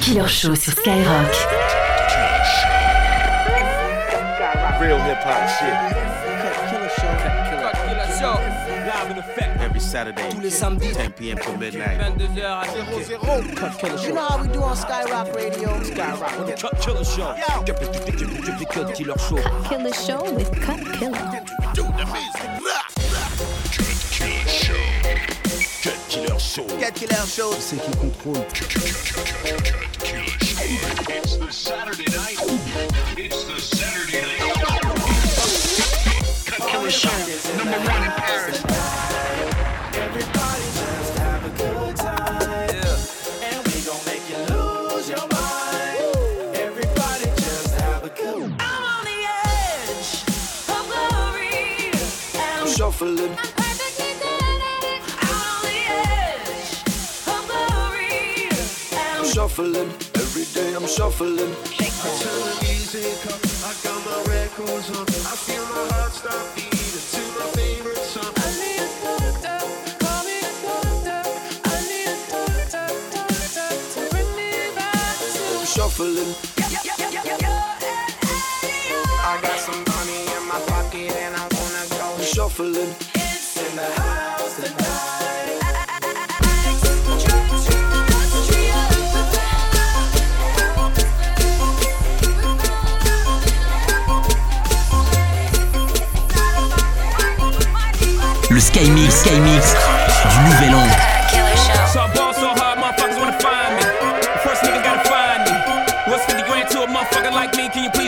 Killer Show sur Skyrock. Real hip hop shit. Every Saturday, Tous les samedis. 10 p.m. to midnight. 22h à 0 You know how we do on Skyrock Radio? Skyrock. Cut Killer Show. Cut Killer Show. Killer Show with Cut Killer. Cut Killer Show. C'est qui contrôle. It's the Saturday night. It's the Saturday night. Shuffling. Every day I'm shuffling. Shuffling. I got some money in my pocket and I wanna go shuffling. in the house tonight. Le Sky Mix, Sky Mix du Nouvel An. So I ball so hard, motherfuckers wanna find me. The first nigga gotta find me. What's 50 grand to a motherfucker like me? Can you please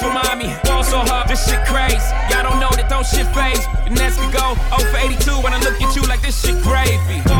remind me? Ball so hard, this shit crazy. Y'all don't know that don't shit phase. Could go 0 for 82 when I look at you like this shit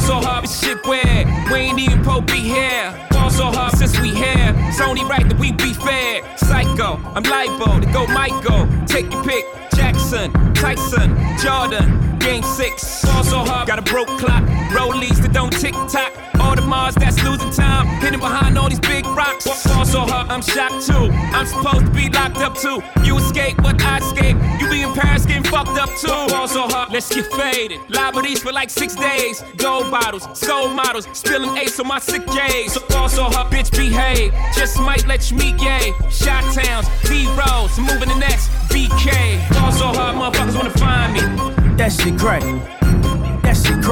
so hard, this shit weird. We ain't even po be here. So hard since we here. It's only right that we be fair. Psycho, I'm libo to go Michael. Take your pick. Jackson, Tyson, Jordan, Game 6. Ball so hard, got a broke clock. Rollies that don't tick tock. The Mars that's losing time. Hidden behind all these big rocks. Ball so hard, I'm shocked too. I'm supposed to be locked up too. You escape, but I escape. You be in Paris getting fucked up too. Ball so hard, let's get faded. Liberties for like six days. Gold bottles, soul models. Spilling ace on my sick days. So ball so hard, bitch, behave. Just might let you meet gay. Shot towns, B rolls, moving the next BK. Ball so hard, motherfuckers wanna find me. That shit crack. That shit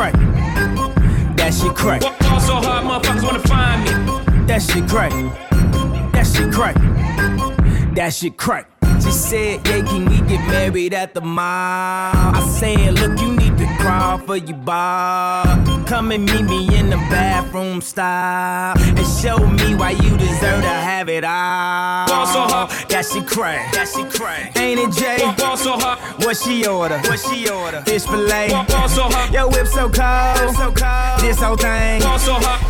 crack. That shit crack. So hard, motherfuckers wanna find me. That shit crack. That shit crack. That shit crack. She said, yeah, can we get married at the mall? I said, look, you need to crawl for your bar. Come and meet me in the bathroom style. And show me why you deserve to have it all. Ball so hard. That shit crack. That shit crack. Ain't it, Jay? Ball so hard, What she order? What she order? Fish fillet. ball so hard, Yo, whip so cold. so cold. This whole thing. ball so hard.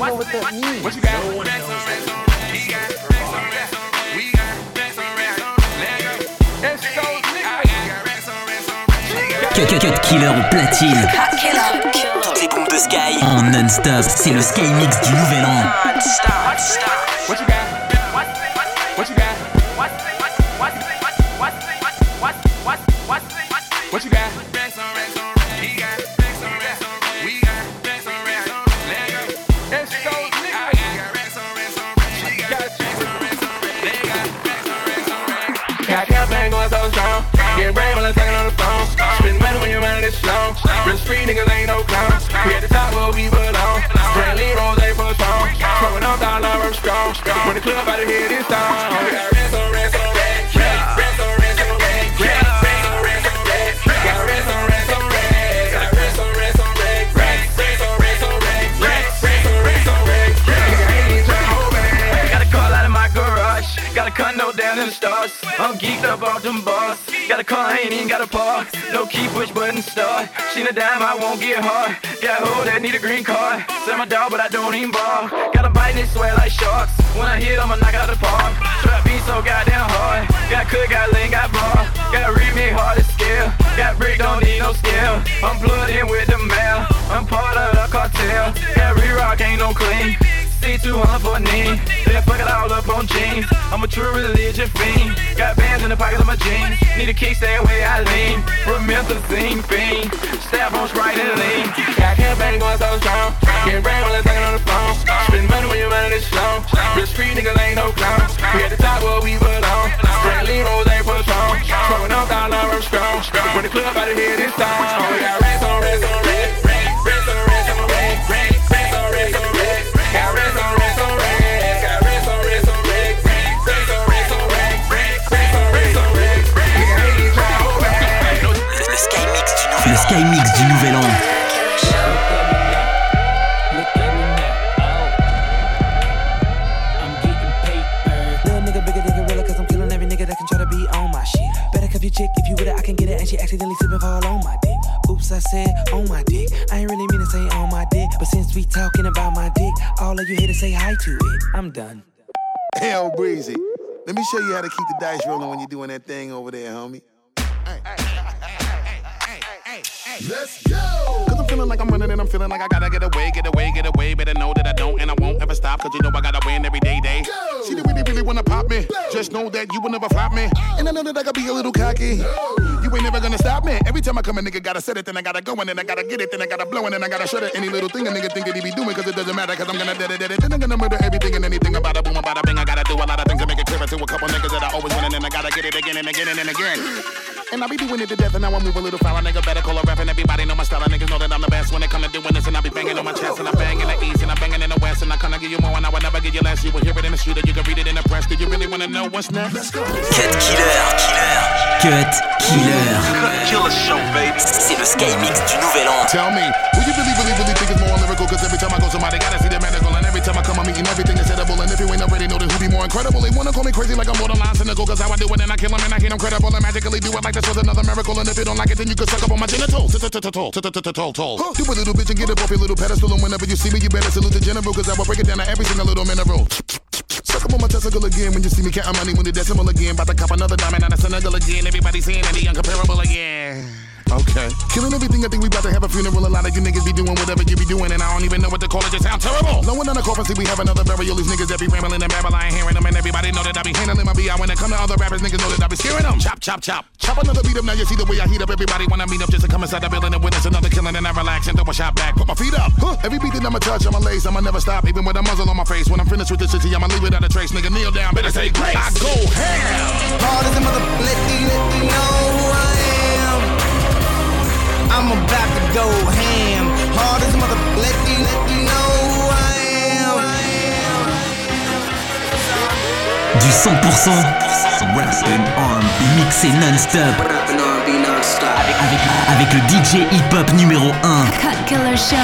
What? You got? Cut, cut, cut killer au platine. Les bombes de Sky en non-stop. C'est le Sky Mix du Nouvel An. What you got? What you got? What you got? Got? Real street niggas ain't no clowns. We at the top where we belong. Brantley Rose ain't for strong. Throwing up dollar I'm strong. When the club out of here this time. The stars. I'm geeked up off them bars. Got a car, I ain't even got a park. No key, push button, start. She a dime, I won't get hard. Got a hoe that need a green card. Sell my dog, but I don't even bar. Got a bite and it sweat like sharks. When I hit, I'ma knock out the park. Trap beat so goddamn hard. Got cook, got lean, got bar. Got read me hard to scale. Got brick, don't need no scale. I'm plugged in with the mail. I'm part of the cartel. Got re-rock, ain't no clean. C200 for knee. All up on jeans. I'm a true religion fiend. Got bands in the pockets of my jeans. Need a kick, stay away, I lean. Promethazine fiend. Stab on Sprite and lean. Got campaign going so. Getting brain while I'm talking on the phone. Spend money when you're running this slow. Real street niggas ain't no clown. We at the top where we belong. Straight lean rolls ain't for strong. Throwing up down, I'm strong. When the club out of here this time. Oh, we got racks on racks on racks. But since we talking about my dick, all of you here to say hi to it. I'm done. Hell, Breezy. Let me show you how to keep the dice rolling when you're doing that thing over there, homie. Let's go! Cause I'm feeling like I'm running and I'm feeling like I gotta get away, get away, get away. Better know that I don't and I won't ever stop. Cause you know I gotta win every day, day. See, they really, really wanna pop me. Just know that you will never flop me. And I know that I gotta be a little cocky. You ain't never gonna stop me. Every time I come, a nigga gotta set it, then I gotta go, and then I gotta get it, then I gotta blow, and then I gotta shut it. Any little thing a nigga think that he be doing, cause it doesn't matter, cause I'm gonna dead it, dead it. Then I'm gonna murder everything and anything about a boom, about a bing. I gotta do a lot of things to make it clearer to a couple niggas that I always win, and then I gotta get it again and again and again. And I be doing it to death, and now I move a little foul. Nigga better call a rap, and everybody know my style. And niggas know that I'm the best when it come to doing this. And I be banging on my chest, and I bang in the east, and I banging in the west. And I kinda give you more, and I will never give you less. You will hear it in the street, or you can read it in the press. Do you really wanna know what's next? Let's go. Cut Killer. Killer, Cut Killer. Killer show, baby. C'est le Sky Mix du Nouvel An. Tell me, who you really, really, really think is more lyrical? Cause every incredible? They wanna call me crazy like I'm borderline cynical. Cause how I do it, and I kill kill 'em and I hate hit 'em credible. And magically do it like this was another miracle. And if you don't like it, then you can suck up on my genitals. A little bitch and get up off your little pedestal. And whenever you see me, you better salute the general. Cause I will break it down to every single little mineral. Suck up on my testicle again when you see me counting money when the decimal again. About to cop another diamond out of Senegal again. Everybody saying that he uncomparable again. Okay. Killing everything, I think we about to have a funeral. A lot of you niggas be doing whatever you be doing, and I don't even know what to call it. Just sound terrible. No one on the coffin see we have another burial. These niggas that be rambling and babble, I ain't hearing them, and everybody know that I be handling my beat. When it come to other rappers, niggas know that I be scaring them. Chop, chop, chop. Chop another beat up. Now you see the way I heat up. Everybody wanna meet up just to come inside the building and witness another killing, and I relax and throw a shot back. Put my feet up. Huh. Every beat that I'ma touch, I'ma lace, I'ma never stop, even with a muzzle on my face. When I'm finished with this shit, I'ma leave it out of trace. Nigga, kneel down, better say grace. I go ham. Hard as a mother, let these let know who I am. I'm about to go ham. Hard as a mother, let these let you know who I am. Du 100% rap and R&B mixé non-stop avec, avec le DJ hip-hop numéro 1. Cut Killer Show.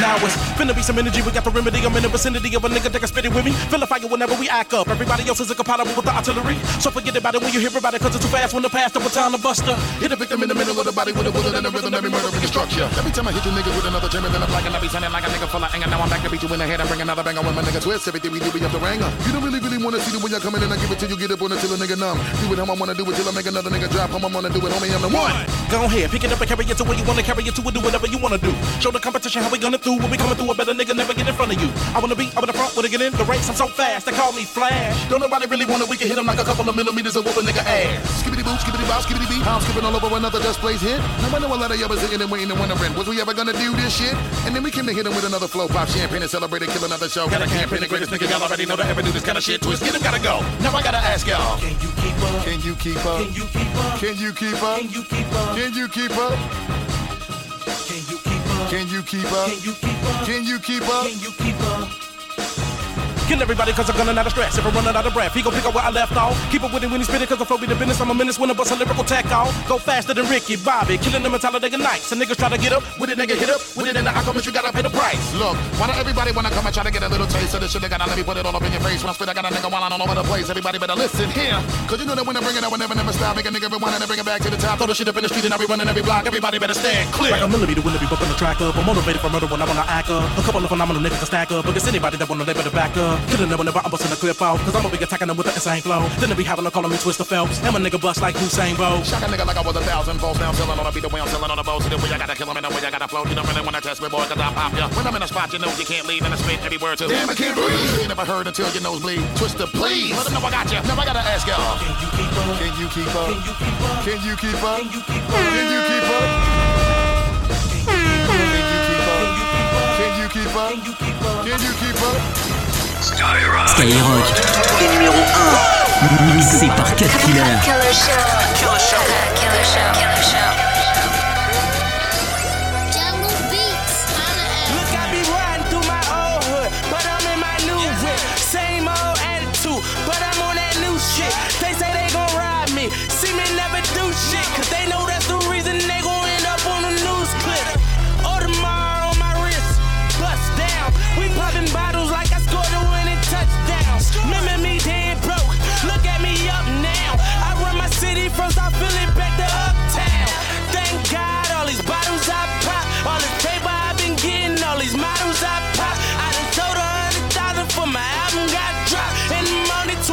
Now it's finna be some energy. We got the remedy. I'm in the vicinity of a nigga that can spit it with me. Feel a fire whenever we act up. Everybody else is incompatible with the artillery. So forget about it when you hear about it, cause it's too fast when the past up time to buster. Hit a victim in the middle of the body with a bullet and a rhythm, every murder and structure. Every time I hit you niggas with another jam, and then I'm like, and I be sounding like a nigga full of anger. Now I'm back to beat you in the head and bring another banger when my nigga twist. Everything we do, we up the ranger. You don't really, really wanna see the when you're coming in, I give it till you get up on it till a nigga numb. Do it how I wanna do it till I make another nigga drop. How I wanna do it, homie, I'm the one. Go ahead, pick it up and carry it to where you wanna carry it to and do whatever you wanna do. Show the competition how we gonna do. When we coming through, a better nigga never get in front of you. I wanna be up in the front, wanna get in the race. I'm so fast, they call me Flash. Don't nobody really wanna, we can hit him like a couple of millimeters and whoop a nigga ass. Skibbity boo, skibbity bop, skibbity beat. I'm skipping all over another just plays hit. I know a lot of y'all was sitting and waiting and wondering, was we ever gonna do this shit? And then we came to hit him with another flow, pop champagne and celebrate and kill another show. Got a campaign, the greatest nigga y'all already know to ever do this kind of shit. Twist, get him, gotta go. Now I gotta ask y'all. Can you keep up? Can you keep up? Can you keep up? Can you keep up? Can you keep up? Can you keep up? Can you keep up? Can you keep up? Can you keep up? Kill everybody cause I'm gunning out of stress. If I'm running out of breath, he gon' pick up where I left off. Keep it with it when he spit it cause I flow be the business. I'm a menace when I bust a lyrical tech off. Go faster than Ricky Bobby, killing them in Talladega Nights. Some niggas try to get up with it, nigga hit up with it in the alchemist, you gotta pay the price. Look, why don't everybody wanna come and try to get a little taste of this shit? They gotta let me put it all up in your face. When I spit, I got a nigga while all over the place. Everybody better listen here. Cause you know that when I bring it up, I never, never stop. Make a nigga rewind and then bring it back to the top. Throw the shit up in the street and I be running every block. Everybody better stand clear. Like a millimeter when they be bumping the track up. I'm motivated for murder when I wanna act up. A couple of phenomenal niggas to stack up. But it's anybody that wanna, they better back up. Killing them whenever I'm busting the clip out. Cause I'm gonna be attacking them with the insane flow. Then they be having to call me Twista Phelps. And my nigga bust like Usain Bolt. Shock a nigga like I was a thousand volts. Now I'm selling on a beat the way I'm selling on a boat. See the way I gotta kill him and the way I gotta flow. You don't really wanna test me, boy, cause I pop ya. When I'm in a spot, you know you can't leave and I spit every word to. Damn, I can't breathe. You never heard until your nose bleed. Twista, please. Let them know I got you. Now I gotta ask y'all. Can you keep up? Can you keep up? Can you keep up? Can you keep up? Can you keep up? Can you keep up? Can you keep up? Can you keep up? Skyrock. Skyrock. numéro 1. Mixé par Cut Killer. Killer Show. Killer Show. Killer Show. Killer Show. Look, I be riding through my old hood, but I'm in my new whip. Same old attitude,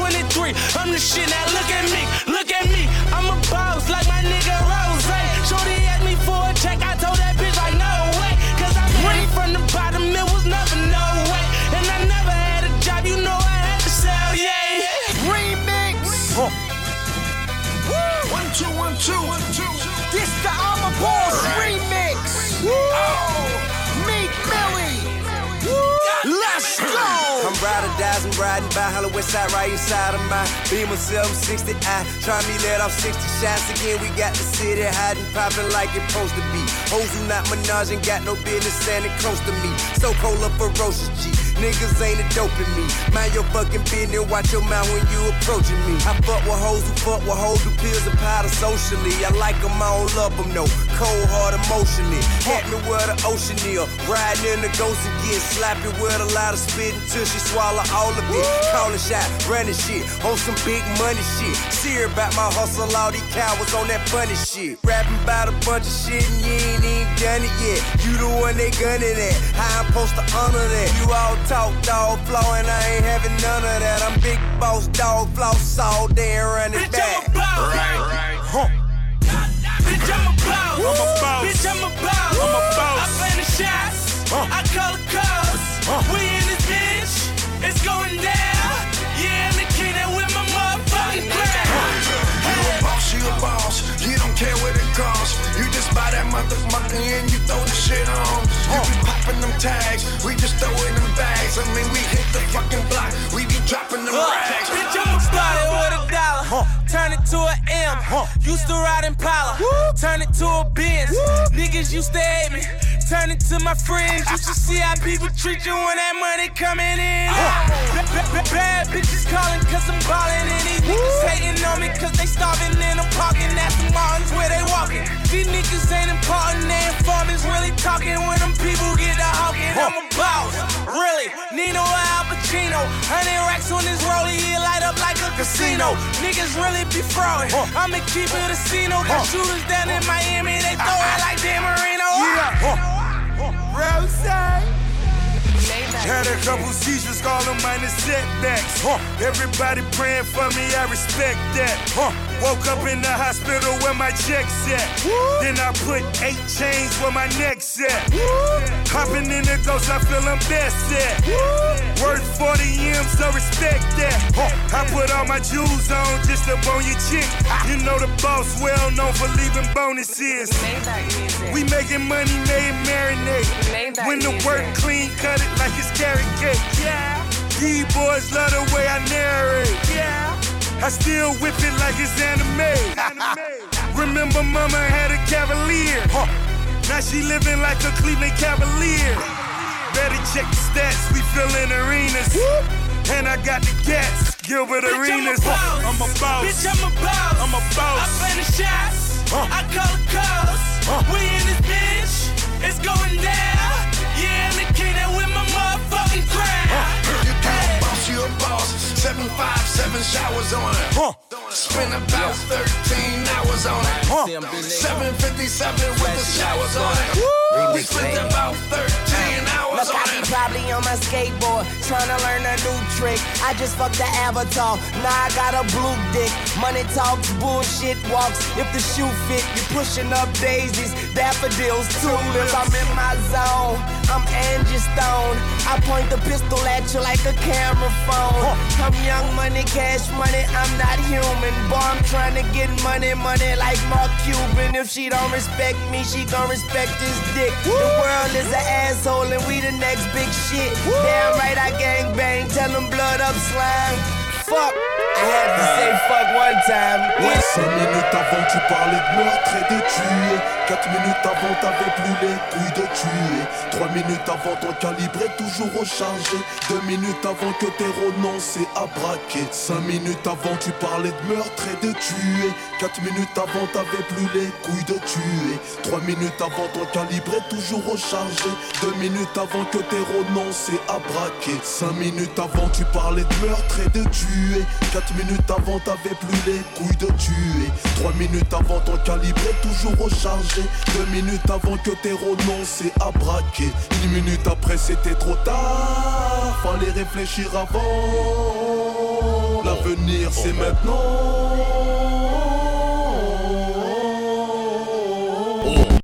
23. I'm the shit. Now look at me, by West Side, right inside of my Beamer 760. I try me let off 60 shots again. We got the city hiding, popping like it's supposed to be. Hoes who not Minaj ain't got no business standing close to me. So cold up ferocious G. Niggas ain't a dope in me. Mind your fucking business, watch your mouth when you approaching me. I fuck with hoes who fuck with hoes who pills and powder socially. I like them, I don't love them, no. Cold heart emotionally. Had me where the ocean is. Riding in the ghost and getting slappy with a lot of spit until she swallow all of it. Calling shot, running shit on some big money shit. See her about my hustle, all these cowards on that funny shit. Rapping about a bunch of shit and you ain't even done it yet. You the one they gunning at. How I'm supposed to honor that? You all talk dog flow and I ain't having none of that. I'm big boss dog floss all day and running Bitch, back. I'm a boss. Right, huh. Bitch, I'm a boss. I'm a boss. Bitch, I'm a boss. I'm a boss. I plan the shots. Huh. I call the calls. We in this bitch. It's going down. Yeah, I'm the king that with my motherfucking crown. You a boss, you a boss. You don't care what it costs. You just buy that motherfucker and you throw the shit on. You be popping them tags. We just throw it in bags. I mean, we hit the fucking block. We be dropping them rags. Bitch, I'm started with a dollar. Turn it to an M. Used to ride Impala. Turn it to a Benz. Niggas used to hate me. Turn it to my friends. Used to see how people treat you when that money coming in. Bad, bad- bad bitches calling cause I'm ballin'. And these niggas hating on me cause they starving and I'm parking at the Martins where they walking. These niggas ain't important. They informants really talking when them people get to hawking. I'm a boss. Really. Nino or Al Pacino. 100 racks on this rollie. It light up like a casino. Niggas really be frauding. I'ma keep it a casino. Got shooters down in Miami. They throw it like Dan Marino. Yeah. Rose. Had a couple seizures, call them minor setbacks. Everybody praying for me, I respect that. Woke up in the hospital where my check's at. Then I put eight chains where my neck's at. Hopping in the ghost, I feel I'm best at. Worth 40 M, so respect that. I put all my jewels on just to bone your chick. You know the boss, well known for leaving bonuses. We making money, made marinate. When the work clean, cut it like it's carrot cake. Yeah. These boys love the way I narrate. Yeah. I still whip it like it's anime. Remember, mama had a cavalier. Now she living like a Cleveland Cavalier. Better check the stats, we fillin' arenas. and I got the gas. Gilbert Bitch, Arenas. I'm a boss. Bitch, I'm a boss. I'm a boss. I play the shots. I call the calls. We in this bitch. It's going down. Boss, you a boss. Seven five, seven showers on it. Spent about 13 hours on it. 757 with the showers on it. We spent about 13 hours Look, on I be it. probably on my skateboard, trying to learn a new trick. I just fucked the avatar, now I got a blue dick. Money talks, bullshit walks. If the shoe fit, you're pushing up daisies, daffodils, tulips. I'm in my zone, I'm Angie Stone. I point the pistol at you like a camera phone. I'm young money, cash money, I'm not human. Boy, I'm trying to get money, money like Mark Cuban. If she don't respect me, she gon' respect his dick. The world is an asshole and we the next big shit. Damn right, I gang bang, tell them blood up slime. Fuck, I had to say fuck one time. Ouais, 5 minutes avant tu parlais de meurtre et de tuer 4 minutes avant t'avais plus les couilles de tuer. 3 minutes avant ton calibre est toujours rechargé 2 minutes avant que tes renoncé à braquer 5 minutes avant tu parlais de meurtre et de tuer 4 minutes avant t'avais plus les couilles de tuer. 3 minutes avant ton calibre est toujours rechargé 2 minutes avant que tes renoncé à braquer 5 minutes avant tu parlais de meurtre et de tuer 4 minutes avant t'avais plus les couilles de tuer 3 minutes avant ton calibre est toujours rechargé. 2 minutes avant que t'aies renoncé à braquer Une minute après c'était trop tard. Fallait réfléchir avant. L'avenir c'est maintenant